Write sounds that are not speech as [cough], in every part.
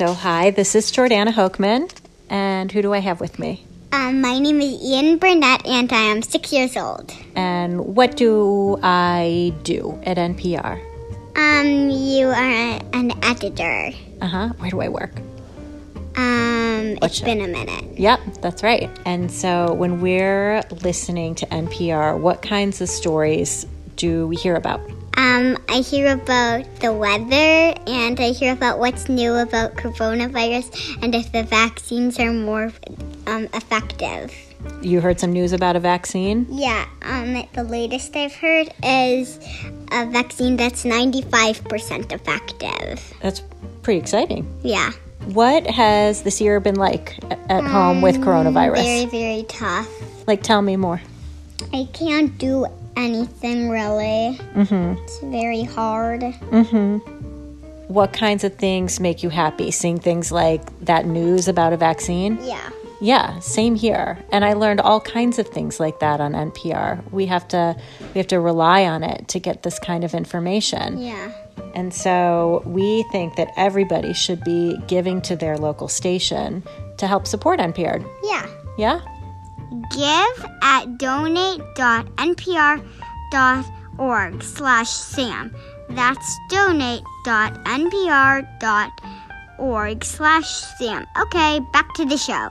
So, hi, this is Jordana Hochman, and who do I have with me? Um, my name is Ian Burnett, and I am six years old. And what do I do at NPR? Um, you are a, an editor. Uh huh. Where do I work? Um, it's been a minute. Yep, that's right. And so, when we're listening to NPR, what kinds of stories do we hear about? Um, I hear about the weather, and I hear about what's new about coronavirus, and if the vaccines are more um, effective. You heard some news about a vaccine? Yeah, um, the latest I've heard is a vaccine that's 95% effective. That's pretty exciting. Yeah. What has this year been like at home with coronavirus? Very, very tough. Like, tell me more. I can't do anything really. Mm-hmm. It's very hard. What kinds of things make you happy? Seeing things like that news about a vaccine? Yeah. Yeah, same here. And I learned all kinds of things like that on NPR. We have to we have to rely on it to get this kind of information. Yeah. And so we think that everybody should be giving to their local station to help support NPR. Yeah. Yeah? Give at donate.npr.org slash Sam. That's donate.npr.org slash Sam. Okay, back to the show.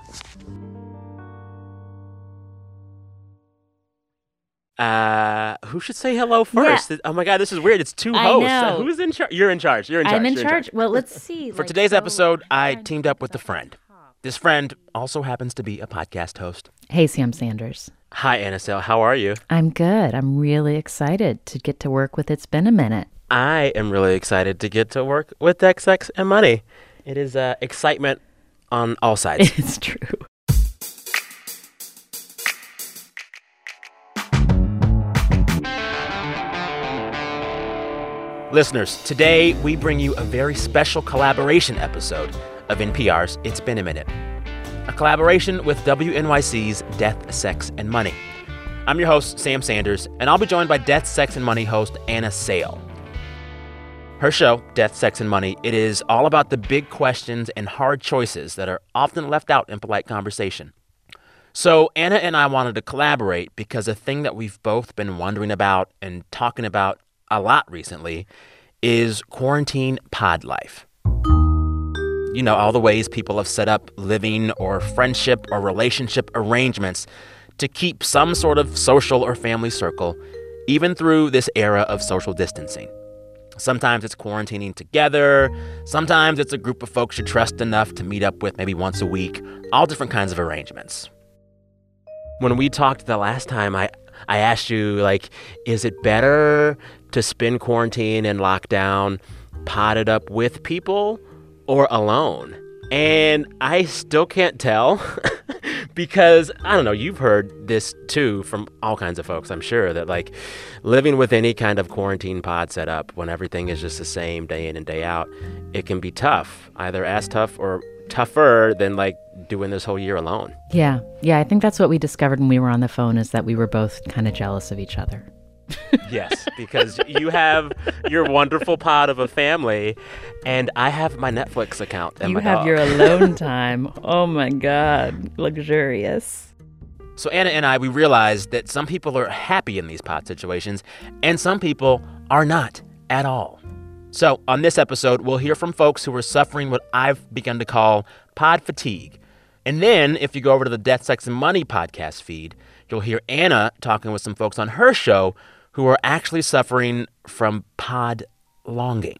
Uh, who should say hello first? Oh my god, this is weird. It's two I hosts. know. Who's in charge? You're in charge. You're in charge. I'm in You're charge. Well, let's see. [laughs] For like, today's so- episode, I teamed up with a friend. This friend also happens to be a podcast host. Hey, Sam Sanders. Hi, Anna Sale. How are you? I'm good. I'm really excited to get to work with It's Been a Minute. I am really excited to get to work with XX and Money. It is uh, excitement on all [laughs] sides. It's true. Listeners, today we bring you a very special collaboration episode of NPR's It's Been a Minute. A collaboration with WNYC's Death, Sex, and Money. I'm your host, Sam Sanders, and I'll be joined by Death, Sex, and Money host Anna Sale. Her show, Death, Sex, and Money, it is all about the big questions and hard choices that are often left out in polite conversation. So, Anna and I wanted to collaborate because a thing that we've both been wondering about and talking about a lot recently is quarantine pod life. You know, all the ways people have set up living or friendship or relationship arrangements to keep some sort of social or family circle, even through this era of social distancing. Sometimes it's quarantining together. Sometimes it's a group of folks you trust enough to meet up with maybe once a week. All different kinds of arrangements. When we talked the last time, I, I asked you, like, is it better to spend quarantine and lockdown potted up with people or alone? And I still can't tell [laughs] because I don't know, you've heard this too from all kinds of folks, I'm sure, that like living with any kind of quarantine pod setup when everything is just the same day in and day out, it can be tough, either as tough or tougher than like doing this whole year alone. Yeah. Yeah. I think that's what we discovered when we were on the phone is that we were both kind of jealous of each other. Yes, because you have your wonderful pod of a family, and I have my Netflix account and you have dog. your alone [laughs] time. Oh my God. Luxurious. So Anna and I, we realized that some people are happy in these pod situations, and some people are not at all. So on this episode, we'll hear from folks who are suffering what I've begun to call pod fatigue. And then, if you go over to the Death, Sex, and Money podcast feed, you'll hear Anna talking with some folks on her show who are actually suffering from pod longing.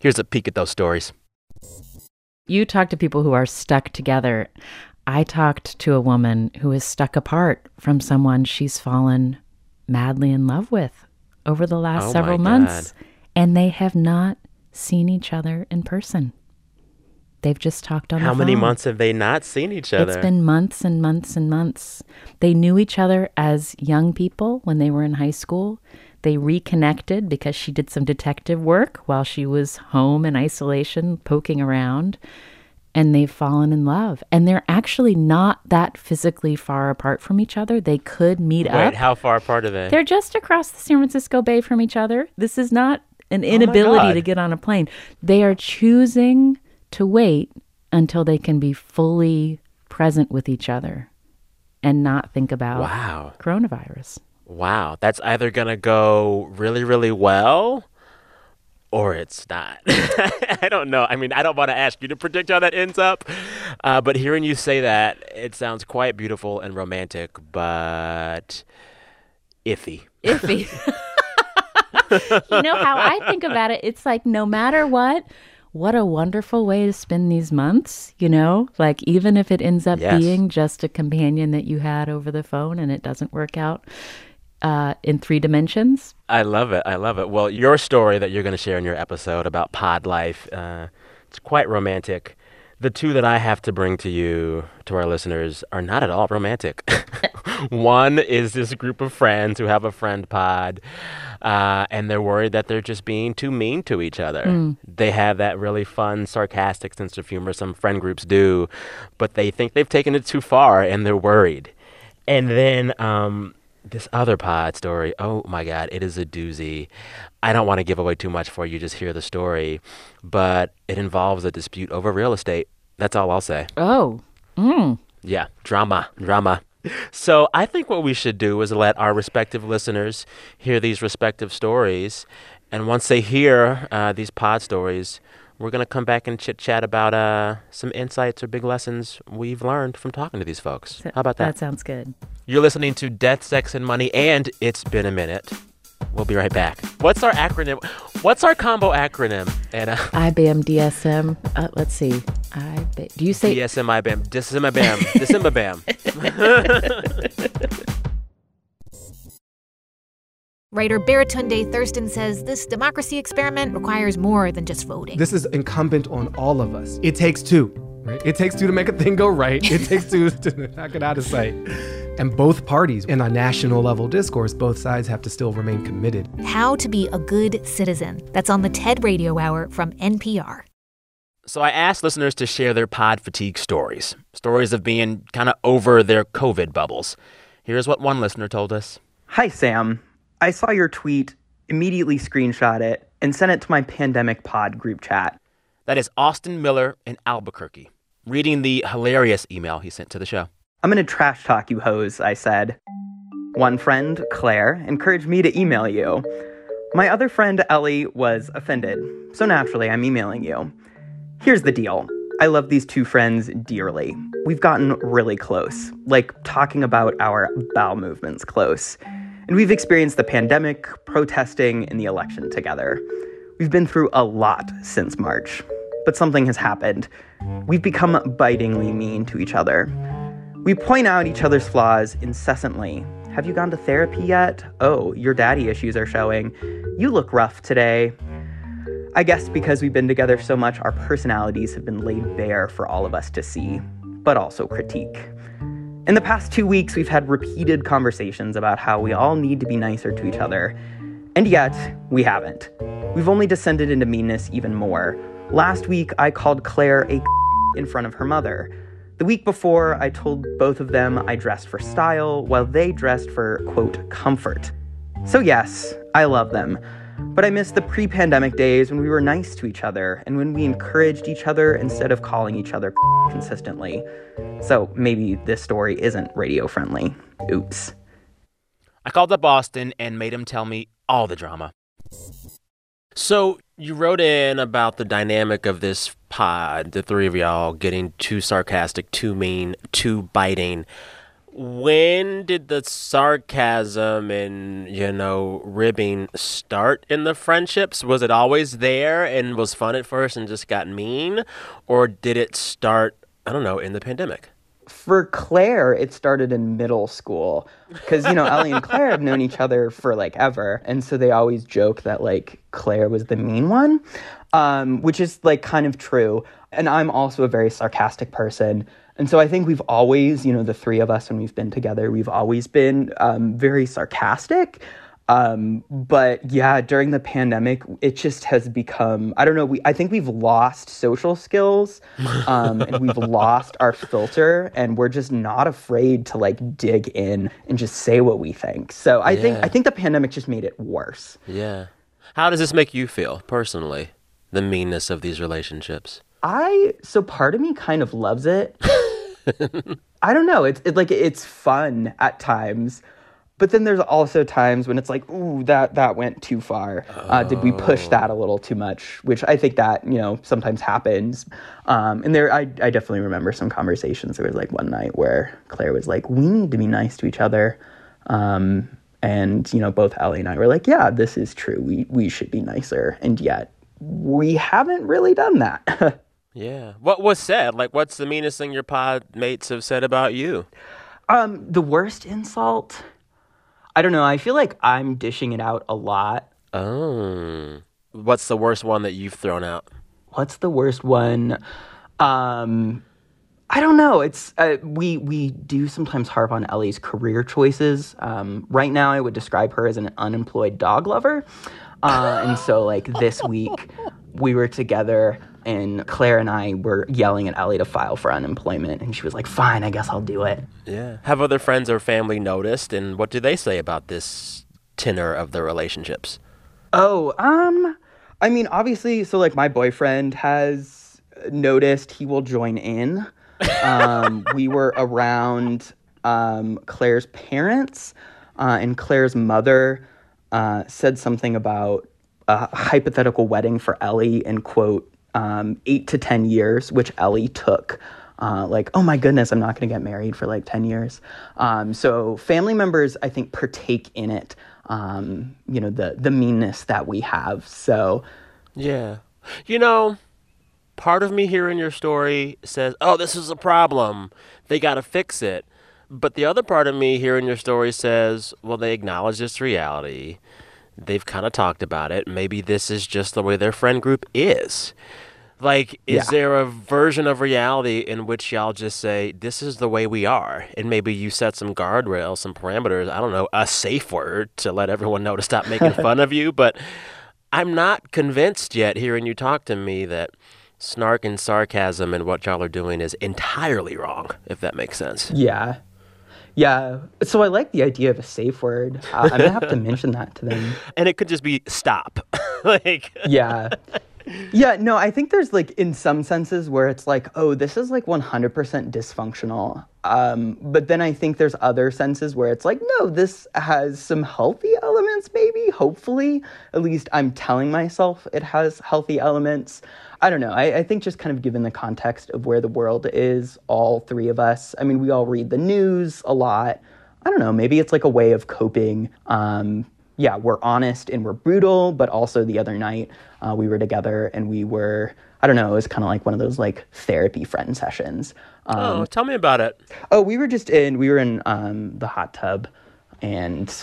Here's a peek at those stories. You talk to people who are stuck together. I talked to a woman who is stuck apart from someone she's fallen madly in love with over the last Oh several months, and they have not seen each other in person. They've just talked on How many months have they not seen each other? It's been months and months and months. They knew each other as young people when they were in high school. They reconnected because she did some detective work while she was home in isolation, poking around, and they've fallen in love. And they're actually not that physically far apart from each other. They could meet Wait, up. how far apart are they? They're just across the San Francisco Bay from each other. This is not an oh inability God. to get on a plane. They are choosing to wait until they can be fully present with each other and not think about Wow. coronavirus. Wow. That's either going to go really, really well or it's not. [laughs] I don't know. I mean, I don't want to ask you to predict how that ends up. Uh, but hearing you say that, it sounds quite beautiful and romantic, but iffy. iffy. [laughs] you know how I think about it? It's like no matter what, what a wonderful way to spend these months, you know? Like even if it ends up Yes. being just a companion that you had over the phone and it doesn't work out uh, in three dimensions. I love it. I love it. Well, your story that you're going to share in your episode about pod life, uh, it's quite romantic. The two that I have to bring to you, to our listeners, are not at all romantic. [laughs] One is this group of friends who have a friend pod, uh, and they're worried that they're just being too mean to each other. They have that really fun, sarcastic sense of humor. Some friend groups do, but they think they've taken it too far, and they're worried. And then um, this other pod story, oh my God, it is a doozy. I don't want to give away too much for you, just hear the story. But it involves a dispute over real estate. That's all I'll say. Oh, mm. Yeah, drama, drama. So I think what we should do is let our respective listeners hear these respective stories. And once they hear uh, these pod stories, we're going to come back and chit chat about uh, some insights or big lessons we've learned from talking to these folks. How about that? that sounds good. You're listening to Death, Sex, and Money, and it's been a minute. We'll be right back. What's our acronym? What's our combo acronym? Anna? IBAM DSM. Uh, let's see. I do you say DSM, IBAM, DSM, IBAM, DSM, IBAM. [laughs] [laughs] Writer Baratunde Thurston says this democracy experiment requires more than just voting. This is incumbent on all of us. It takes two, right? It takes two to make a thing go right. It takes two [laughs] to knock it out of sight. And both parties, in a national level discourse, both sides have to still remain committed. How to be a good citizen. That's on the TED Radio Hour from NPR. So I asked listeners to share their pod fatigue stories, stories of being kind of over their COVID bubbles. Here's what one listener told us. Hi, Sam. I saw your tweet, immediately screenshot it, and sent it to my pandemic pod group chat. That is Austin Miller in Albuquerque, reading the hilarious email he sent to the show. I'm gonna trash talk you hoes, I said. One friend, Claire, encouraged me to email you. My other friend, Ellie, was offended, so naturally I'm emailing you. Here's the deal I love these two friends dearly. We've gotten really close, like talking about our bowel movements close. And we've experienced the pandemic, protesting, and the election together. We've been through a lot since March, but something has happened. We've become bitingly mean to each other. We point out each other's flaws incessantly. Have you gone to therapy yet? Oh, your daddy issues are showing. You look rough today. I guess because we've been together so much, our personalities have been laid bare for all of us to see, but also critique. In the past two weeks, we've had repeated conversations about how we all need to be nicer to each other, and yet we haven't. We've only descended into meanness even more. Last week, I called Claire a [laughs] in front of her mother. The week before, I told both of them I dressed for style while they dressed for, quote, comfort. So, yes, I love them. But I miss the pre pandemic days when we were nice to each other and when we encouraged each other instead of calling each other [laughs] consistently. So maybe this story isn't radio friendly. Oops. I called up Austin and made him tell me all the drama. So you wrote in about the dynamic of this pod, the three of y'all getting too sarcastic, too mean, too biting. When did the sarcasm and, you know, ribbing start in the friendships? Was it always there and was fun at first and just got mean? Or did it start, I don't know, in the pandemic? For Claire, it started in middle school because, you know, Ellie and Claire have known each other for like ever. And so they always joke that like Claire was the mean one, um, which is like kind of true. And I'm also a very sarcastic person. And so I think we've always, you know, the three of us when we've been together, we've always been um, very sarcastic. Um, but yeah, during the pandemic, it just has become, I don't know, we, I think we've lost social skills um, and we've [laughs] lost our filter and we're just not afraid to like dig in and just say what we think. So I think, I think the pandemic just made it worse. Yeah. How does this make you feel personally, the meanness of these relationships? I so part of me kind of loves it. [laughs] [laughs] I don't know. It's it, like it's fun at times, but then there's also times when it's like, ooh, that that went too far. Uh, did we push that a little too much? Which I think that you know sometimes happens. Um, and there, I I definitely remember some conversations. There was like one night where Claire was like, we need to be nice to each other. Um, and you know, both Ellie and I were like, yeah, this is true. We we should be nicer, and yet we haven't really done that. [laughs] Yeah. What was said? Like, what's the meanest thing your pod mates have said about you? Um, the worst insult. I don't know. I feel like I'm dishing it out a lot. Oh. What's the worst one that you've thrown out? What's the worst one? Um, I don't know. It's uh, we we do sometimes harp on Ellie's career choices. Um, right now, I would describe her as an unemployed dog lover, uh, and so like this week we were together and Claire and I were yelling at Ellie to file for unemployment, and she was like, "Fine, I guess I'll do it." Yeah. Have other friends or family noticed, and what do they say about this tenor of the relationships? Oh, um, I mean, obviously, so like my boyfriend has noticed he will join in. [laughs] Um, we were around um, Claire's parents, uh, and Claire's mother uh, said something about a hypothetical wedding for Ellie and quote um, eight to ten years, which Ellie took. Uh, like, oh my goodness, I'm not going to get married for like 10 years. Um, so family members, I think, partake in it, um, you know, the, the meanness that we have. So, Yeah. You know, part of me hearing your story says, oh, this is a problem. They got to fix it. But the other part of me hearing your story says, well, they acknowledge this reality. They've kind of talked about it. Maybe this is just the way their friend group is. Like, is Yeah. there a version of reality in which y'all just say, this is the way we are? And maybe you set some guardrails, some parameters, I don't know, a safe word to let everyone know to stop making fun of you. But I'm not convinced yet, hearing you talk to me, that snark and sarcasm and what y'all are doing is entirely wrong, if that makes sense. yeah. Yeah. So I like the idea of a safe word. Uh, I'm going to have to [laughs] mention that to them. And it could just be stop. [laughs] like, yeah. Yeah, no, I think there's like in some senses where it's like, oh, this is like 100% dysfunctional. Um, but then I think there's other senses where it's like, no, this has some healthy elements, maybe, hopefully. At least I'm telling myself it has healthy elements. I don't know. I, I think just kind of given the context of where the world is, all three of us, I mean, we all read the news a lot. I don't know, maybe it's like a way of coping. Um, yeah, we're honest and we're brutal, but also the other night uh, we were together and we were, I don't know, it was kind of like one of those like therapy friend sessions. Um, oh, tell me about it. oh, we were just in, we were in um, the hot tub and,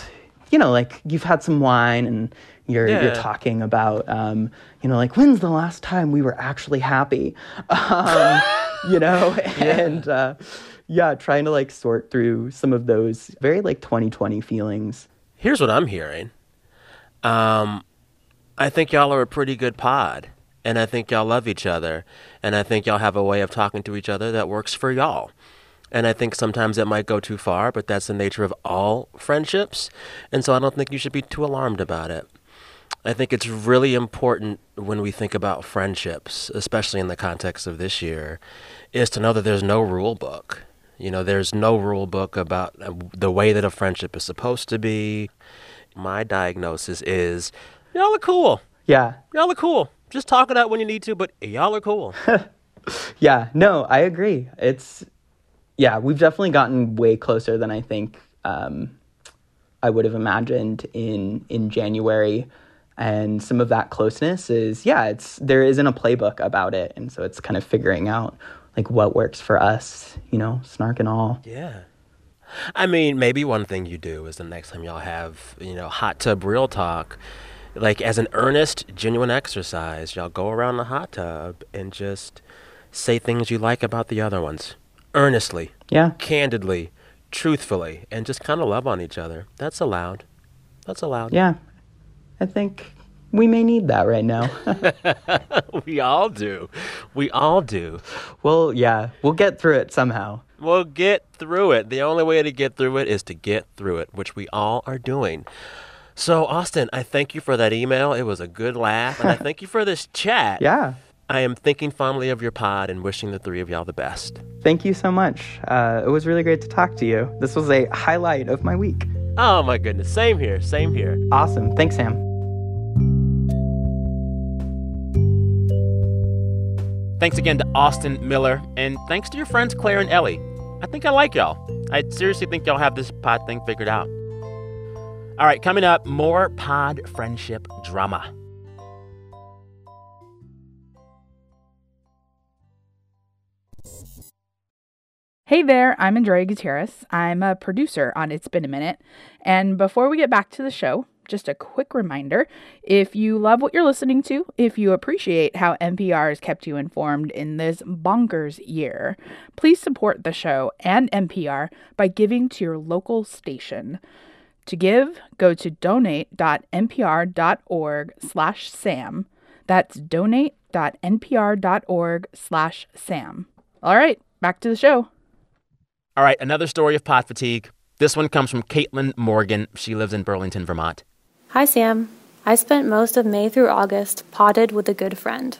you know, like you've had some wine and you're, Yeah. you're talking about, um, you know, like when's the last time we were actually happy? [laughs] Um, you know, [laughs] and uh, yeah, trying to like sort through some of those very like 2020 feelings. Here's what I'm hearing. Um, I think y'all are a pretty good pod, and I think y'all love each other, and I think y'all have a way of talking to each other that works for y'all. And I think sometimes it might go too far, but that's the nature of all friendships, and so I don't think you should be too alarmed about it. I think it's really important when we think about friendships, especially in the context of this year, is to know that there's no rule book. You know, there's no rule book about uh, the way that a friendship is supposed to be. My diagnosis is y'all are cool. Yeah, Y'all are cool. Just talk it out when you need to, but y'all are cool. [laughs] Yeah, no, I agree. It's yeah, we've definitely gotten way closer than I think um, I would have imagined in in January. And some of that closeness is yeah, it's there isn't a playbook about it, and so it's kind of figuring out like what works for us, you know, snark and all. Yeah. I mean, maybe one thing you do is the next time y'all have, you know, hot tub real talk, like as an earnest, genuine exercise, y'all go around the hot tub and just say things you like about the other ones. Earnestly, Yeah, candidly, truthfully, and just kind of love on each other. That's allowed. That's allowed. yeah. I think we may need that right now. [laughs] We all do. We all do. well, yeah, we'll get through it somehow. We'll get through it. The only way to get through it is to get through it, which we all are doing. So, Austin, I thank you for that email. It was a good laugh. And I [laughs] thank you for this chat. Yeah. I am thinking fondly of your pod and wishing the three of y'all the best. Thank you so much. Uh, it was really great to talk to you. This was a highlight of my week. Oh my goodness. Same here. Same here. Awesome. Thanks, Sam. Thanks again to Austin Miller, and thanks to your friends Claire and Ellie. I think I like y'all. I seriously think y'all have this pod thing figured out. All right, coming up, more pod friendship drama. Hey there, I'm Andrea Gutierrez. I'm a producer on It's Been a Minute. And before we get back to the show, just a quick reminder if you love what you're listening to, if you appreciate how NPR has kept you informed in this bonkers year, please support the show and NPR by giving to your local station. To give, go to donate.npr.org slash sam. That's donate.npr.org slash sam. All right, back to the show. All right, another story of pod fatigue. This one comes from Caitlin Morgan. She lives in Burlington, Vermont. Hi, Sam. I spent most of May through August potted with a good friend.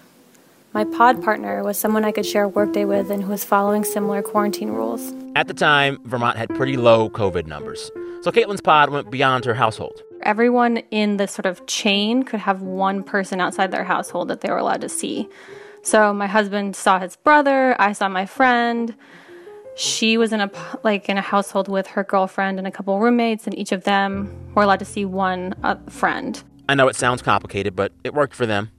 My pod partner was someone I could share a workday with and who was following similar quarantine rules. At the time, Vermont had pretty low COVID numbers. So Caitlin's pod went beyond her household. Everyone in this sort of chain could have one person outside their household that they were allowed to see. So my husband saw his brother, I saw my friend. She was in a like in a household with her girlfriend and a couple roommates, and each of them were allowed to see one uh, friend. I know it sounds complicated, but it worked for them.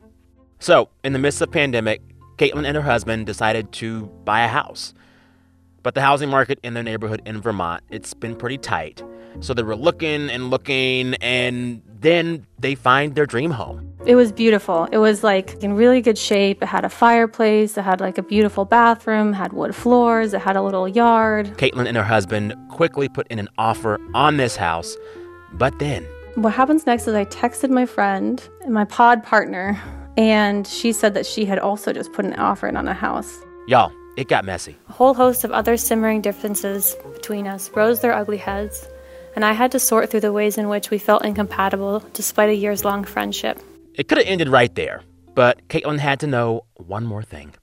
So, in the midst of pandemic, Caitlin and her husband decided to buy a house. But the housing market in their neighborhood in Vermont, it's been pretty tight. So they were looking and looking, and then they find their dream home. It was beautiful. It was like in really good shape. It had a fireplace. It had like a beautiful bathroom, had wood floors, it had a little yard. Caitlin and her husband quickly put in an offer on this house, but then. What happens next is I texted my friend and my pod partner, and she said that she had also just put an offer in on a house. Y'all, it got messy. A whole host of other simmering differences between us rose their ugly heads, and I had to sort through the ways in which we felt incompatible despite a years long friendship. It could have ended right there, but Caitlin had to know one more thing.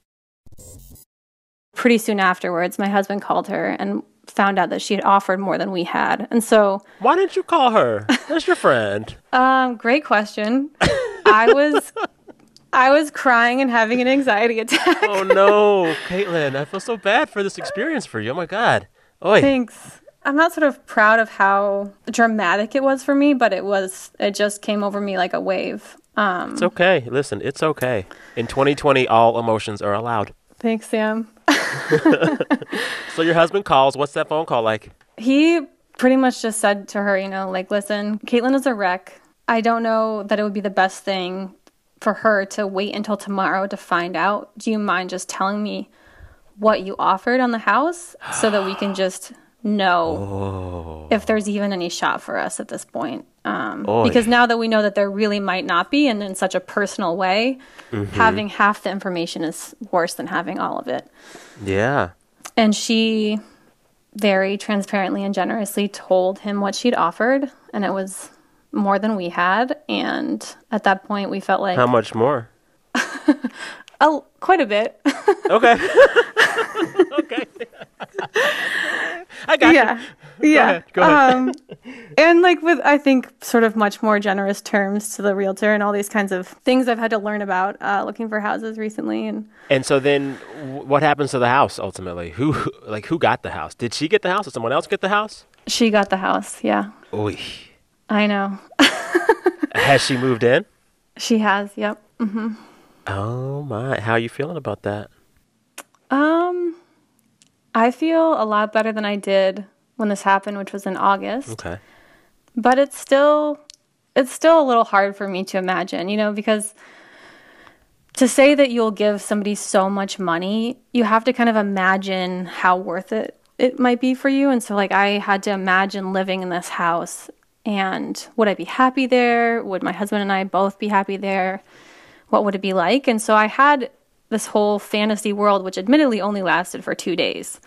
Pretty soon afterwards, my husband called her and found out that she had offered more than we had. And so. Why didn't you call her? That's your friend. [laughs] um, great question. I was. I was crying and having an anxiety [laughs] attack. oh no, Caitlin, I feel so bad for this experience for you. Oh my god. Oy. Thanks. I'm not sort of proud of how dramatic it was for me, but it was. It just came over me like a wave. Um, it's okay. Listen, it's okay. In 2020, all emotions are allowed. Thanks, Sam. [laughs] so your husband calls. What's that phone call like? He pretty much just said to her, you know, like, listen, Caitlin is a wreck. I don't know that it would be the best thing for her to wait until tomorrow to find out. Do you mind just telling me what you offered on the house so that we can just know oh. if there's even any shot for us at this point? Um, because now that we know that there really might not be, and in such a personal way, mm-hmm. having half the information is worse than having all of it. Yeah. And she very transparently and generously told him what she'd offered, and it was more than we had. And at that point, we felt like how much more? [laughs] oh, quite a bit. okay. [laughs] [laughs] okay. [laughs] I got yeah. you. Yeah. Go ahead. Go ahead. Um, and like with, I think, sort of much more generous terms to the realtor and all these kinds of things I've had to learn about uh, looking for houses recently. And and so then, what happens to the house ultimately? Who, like, who got the house? Did she get the house? Did someone else get the house? She got the house. Yeah. Oy. I know. [laughs] has she moved in? She has. Yep. Mm-hmm. Oh my! How are you feeling about that? Um, I feel a lot better than I did when this happened, which was in August. Okay. But it's still it's still a little hard for me to imagine, you know, because to say that you'll give somebody so much money, you have to kind of imagine how worth it it might be for you. And so like I had to imagine living in this house and would I be happy there? Would my husband and I both be happy there? What would it be like? And so I had this whole fantasy world which admittedly only lasted for 2 days.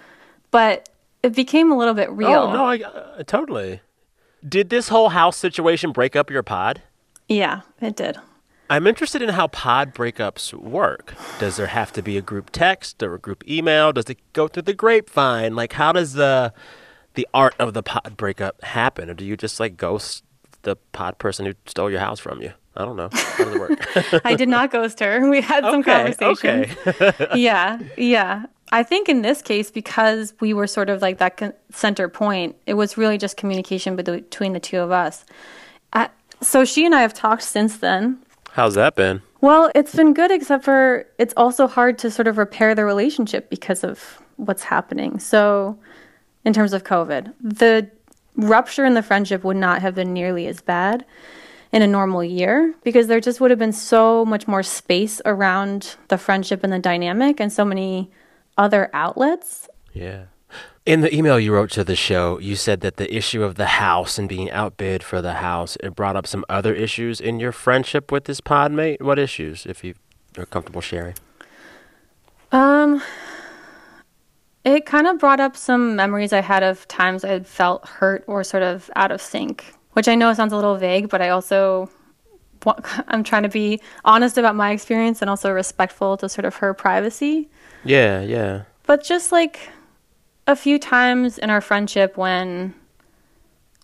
But it became a little bit real. Oh no, I, uh, totally. Did this whole house situation break up your pod? Yeah, it did. I'm interested in how pod breakups work. Does there have to be a group text or a group email? Does it go through the grapevine? Like, how does the the art of the pod breakup happen, or do you just like ghost the pod person who stole your house from you? I don't know. How does it work? [laughs] I did not ghost her. We had some Okay, conversation. [laughs] yeah, yeah. I think in this case, because we were sort of like that center point, it was really just communication between the two of us. Uh, so she and I have talked since then. How's that been? Well, it's been good, except for it's also hard to sort of repair the relationship because of what's happening. So, in terms of COVID, the rupture in the friendship would not have been nearly as bad in a normal year because there just would have been so much more space around the friendship and the dynamic and so many other outlets. Yeah. In the email you wrote to the show, you said that the issue of the house and being outbid for the house, it brought up some other issues in your friendship with this podmate. What issues, if you are comfortable sharing? Um, it kind of brought up some memories I had of times I had felt hurt or sort of out of sync, which I know sounds a little vague, but I also wa- [laughs] I'm trying to be honest about my experience and also respectful to sort of her privacy. Yeah, yeah. But just like a few times in our friendship when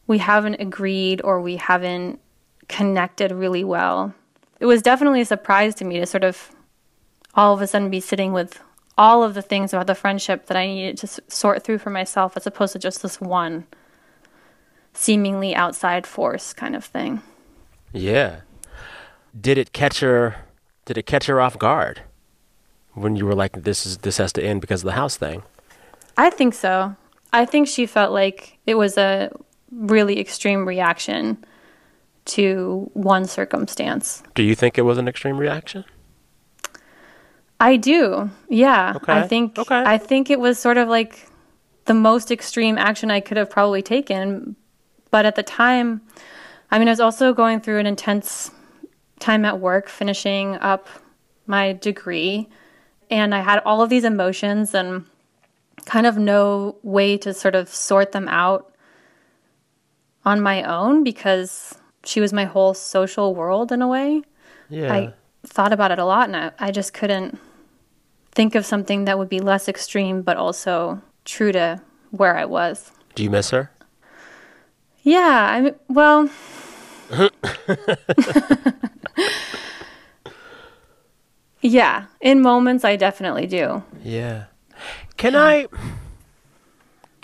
we haven't agreed or we haven't connected really well, it was definitely a surprise to me to sort of all of a sudden be sitting with all of the things about the friendship that I needed to s- sort through for myself as opposed to just this one seemingly outside force kind of thing. Yeah. Did it catch her did it catch her off guard when you were like this is this has to end because of the house thing? I think so. I think she felt like it was a really extreme reaction to one circumstance. Do you think it was an extreme reaction? I do. Yeah. Okay. I think okay. I think it was sort of like the most extreme action I could have probably taken. But at the time, I mean, I was also going through an intense time at work, finishing up my degree, and I had all of these emotions and kind of no way to sort of sort them out on my own because she was my whole social world in a way. Yeah. I thought about it a lot and I, I just couldn't think of something that would be less extreme but also true to where I was. Do you miss her? Yeah, I mean, well, yeah, in moments I definitely do. Yeah. Can I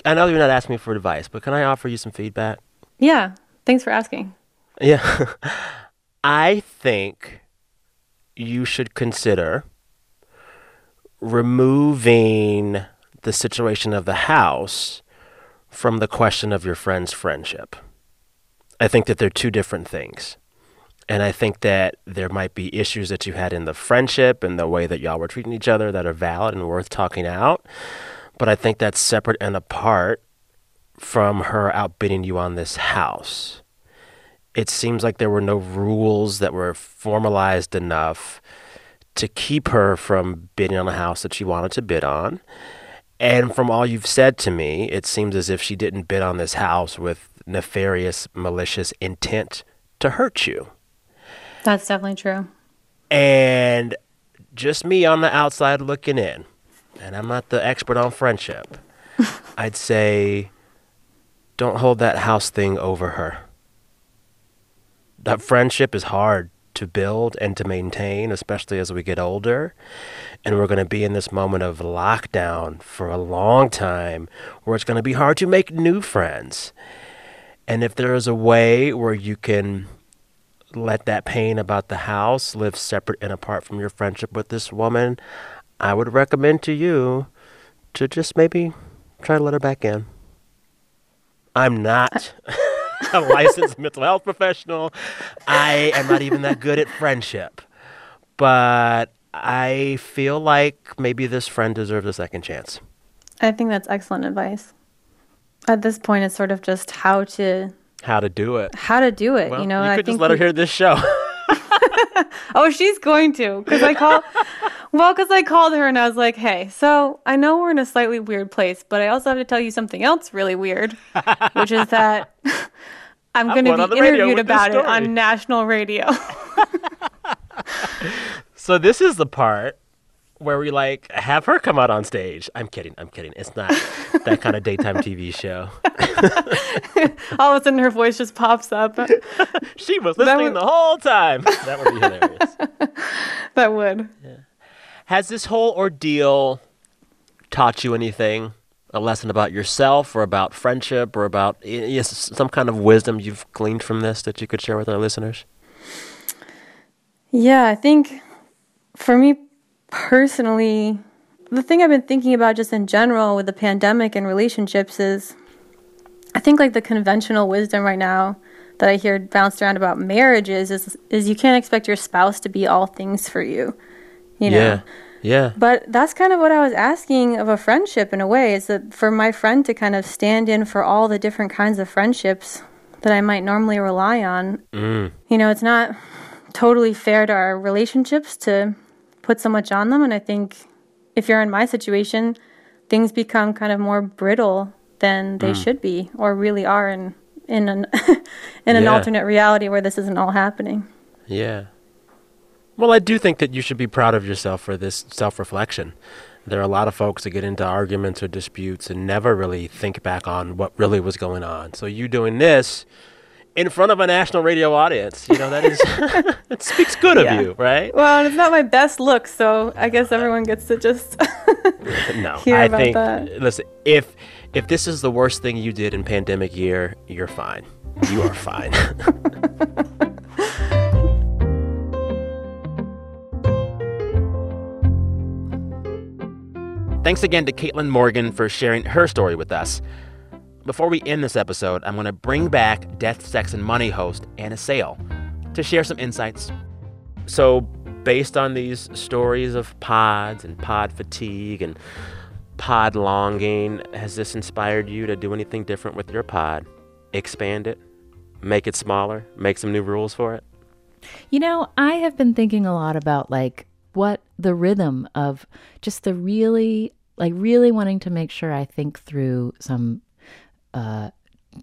I know you're not asking me for advice, but can I offer you some feedback? Yeah, thanks for asking. Yeah. [laughs] I think you should consider removing the situation of the house from the question of your friend's friendship. I think that they're two different things. And I think that there might be issues that you had in the friendship and the way that y'all were treating each other that are valid and worth talking out. But I think that's separate and apart from her outbidding you on this house it seems like there were no rules that were formalized enough to keep her from bidding on a house that she wanted to bid on. And from all you've said to me, it seems as if she didn't bid on this house with nefarious, malicious intent to hurt you. That's definitely true. And just me on the outside looking in, and I'm not the expert on friendship, [laughs] I'd say don't hold that house thing over her. That friendship is hard to build and to maintain, especially as we get older. And we're going to be in this moment of lockdown for a long time where it's going to be hard to make new friends. And if there is a way where you can let that pain about the house live separate and apart from your friendship with this woman, I would recommend to you to just maybe try to let her back in. I'm not [laughs] a licensed mental health professional. I am not even that good at friendship. But I feel like maybe this friend deserves a second chance. I think that's excellent advice. At this point, it's sort of just how to How to do it. how to do it. Well, you know, you I could think just let her hear this show. [laughs] Oh, she's going to because I call. Well, because I called her and I was like, "Hey, so I know we're in a slightly weird place, but I also have to tell you something else really weird, which is that [laughs] I'm going to be interviewed about it on national radio." [laughs] so this is the part where we like have her come out on stage. I'm kidding. I'm kidding. It's not that kind of daytime TV show. [laughs] All of a sudden, her voice just pops up. she was listening would- the whole time. That would be hilarious. that would. Has this whole ordeal taught you anything? A lesson about yourself, or about friendship, or about yes, some kind of wisdom you've gleaned from this that you could share with our listeners? Yeah, I think for me personally, the thing I've been thinking about just in general with the pandemic and relationships is I think like the conventional wisdom right now that I hear bounced around about marriages is is you can't expect your spouse to be all things for you. You know. Yeah, yeah. But that's kind of what I was asking of a friendship in a way is that for my friend to kind of stand in for all the different kinds of friendships that I might normally rely on. Mm. You know, it's not totally fair to our relationships to put so much on them. And I think if you're in my situation, things become kind of more brittle than they Mm. should be or really are in, in an, [laughs] in an Yeah. alternate reality where this isn't all happening. Yeah. Well, I do think that you should be proud of yourself for this self reflection. There are a lot of folks that get into arguments or disputes and never really think back on what really was going on. So you doing this in front of a national radio audience, you know, that is [laughs] it speaks good Yeah. of you, right? Well, it's not my best look, so I guess everyone gets to just [laughs] No. [laughs] hear I about think that. listen, if if this is the worst thing you did in pandemic year, you're fine. You are fine. Thanks again to Caitlin Morgan for sharing her story with us. Before we end this episode, I'm going to bring back Death, Sex, and Money host Anna Sale to share some insights. So, based on these stories of pods and pod fatigue and pod longing, has this inspired you to do anything different with your pod? Expand it? Make it smaller? Make some new rules for it? You know, I have been thinking a lot about like what the rhythm of just the really, like, really wanting to make sure I think through some uh,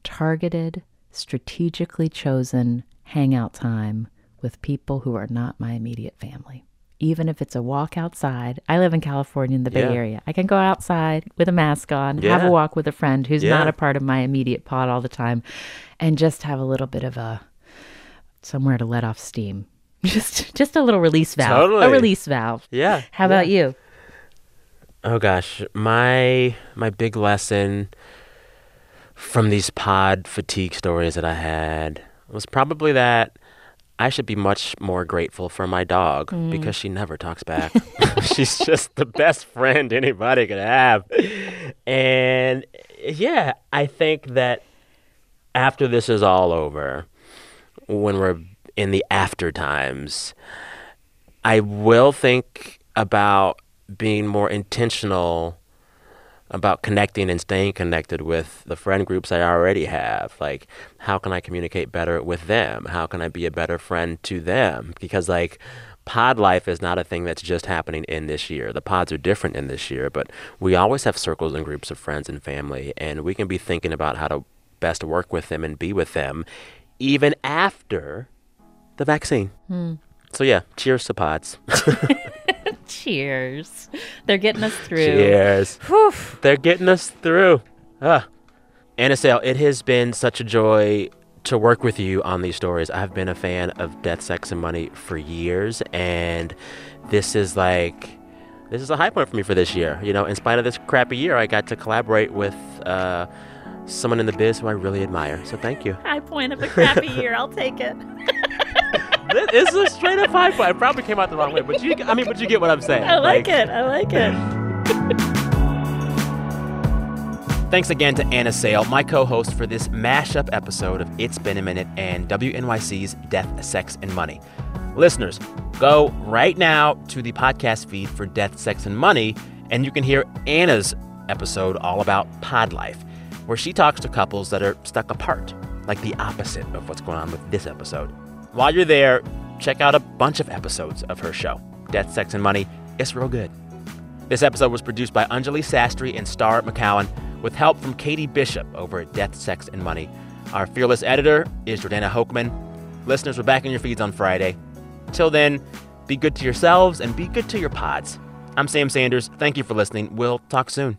targeted, strategically chosen hangout time with people who are not my immediate family. Even if it's a walk outside, I live in California in the Bay Yeah. Area. I can go outside with a mask on, have a walk with a friend who's not a part of my immediate pod all the time, and just have a little bit of a somewhere to let off steam. [laughs] Just just a little release valve. Totally. A release valve. Yeah. How about you? Oh gosh, my my big lesson from these pod fatigue stories that I had was probably that I should be much more grateful for my dog Mm. because she never talks back. [laughs] She's just the best friend anybody could have. And yeah, I think that after this is all over, when we're in the after times, I will think about being more intentional about connecting and staying connected with the friend groups I already have. Like, how can I communicate better with them? How can I be a better friend to them? Because, like, pod life is not a thing that's just happening in this year. The pods are different in this year, but we always have circles and groups of friends and family, and we can be thinking about how to best work with them and be with them even after the vaccine. Hmm. So, yeah, cheers to pods. [laughs] Cheers. They're getting us through. Cheers. They're getting us through. Ah. Anna Sale, it has been such a joy to work with you on these stories. I've been a fan of Death, Sex, and Money for years, and this is like this is a high point for me for this year. You know, in spite of this crappy year, I got to collaborate with uh, someone in the biz who I really admire. So thank you. High point of a crappy year. I'll take it. This is a straight up high point. I probably came out the wrong way, but you, I mean, but you get what I'm saying. I like it. I like it. [laughs] Thanks again to Anna Sale, my co host for this mashup episode of It's Been a Minute and WNYC's Death, Sex, and Money. Listeners, go right now to the podcast feed for Death, Sex, and Money, and you can hear Anna's episode all about pod life, where she talks to couples that are stuck apart, like the opposite of what's going on with this episode. While you're there, check out a bunch of episodes of her show, Death, Sex, and Money. It's real good. This episode was produced by Anjali Sastry and Star McCowan with help from Katie Bishop over at Death, Sex, and Money. Our fearless editor is Jordana Hochman. Listeners, we're back in your feeds on Friday. Till then, Be good to yourselves and be good to your pods. I'm Sam Sanders. Thank you for listening. We'll talk soon.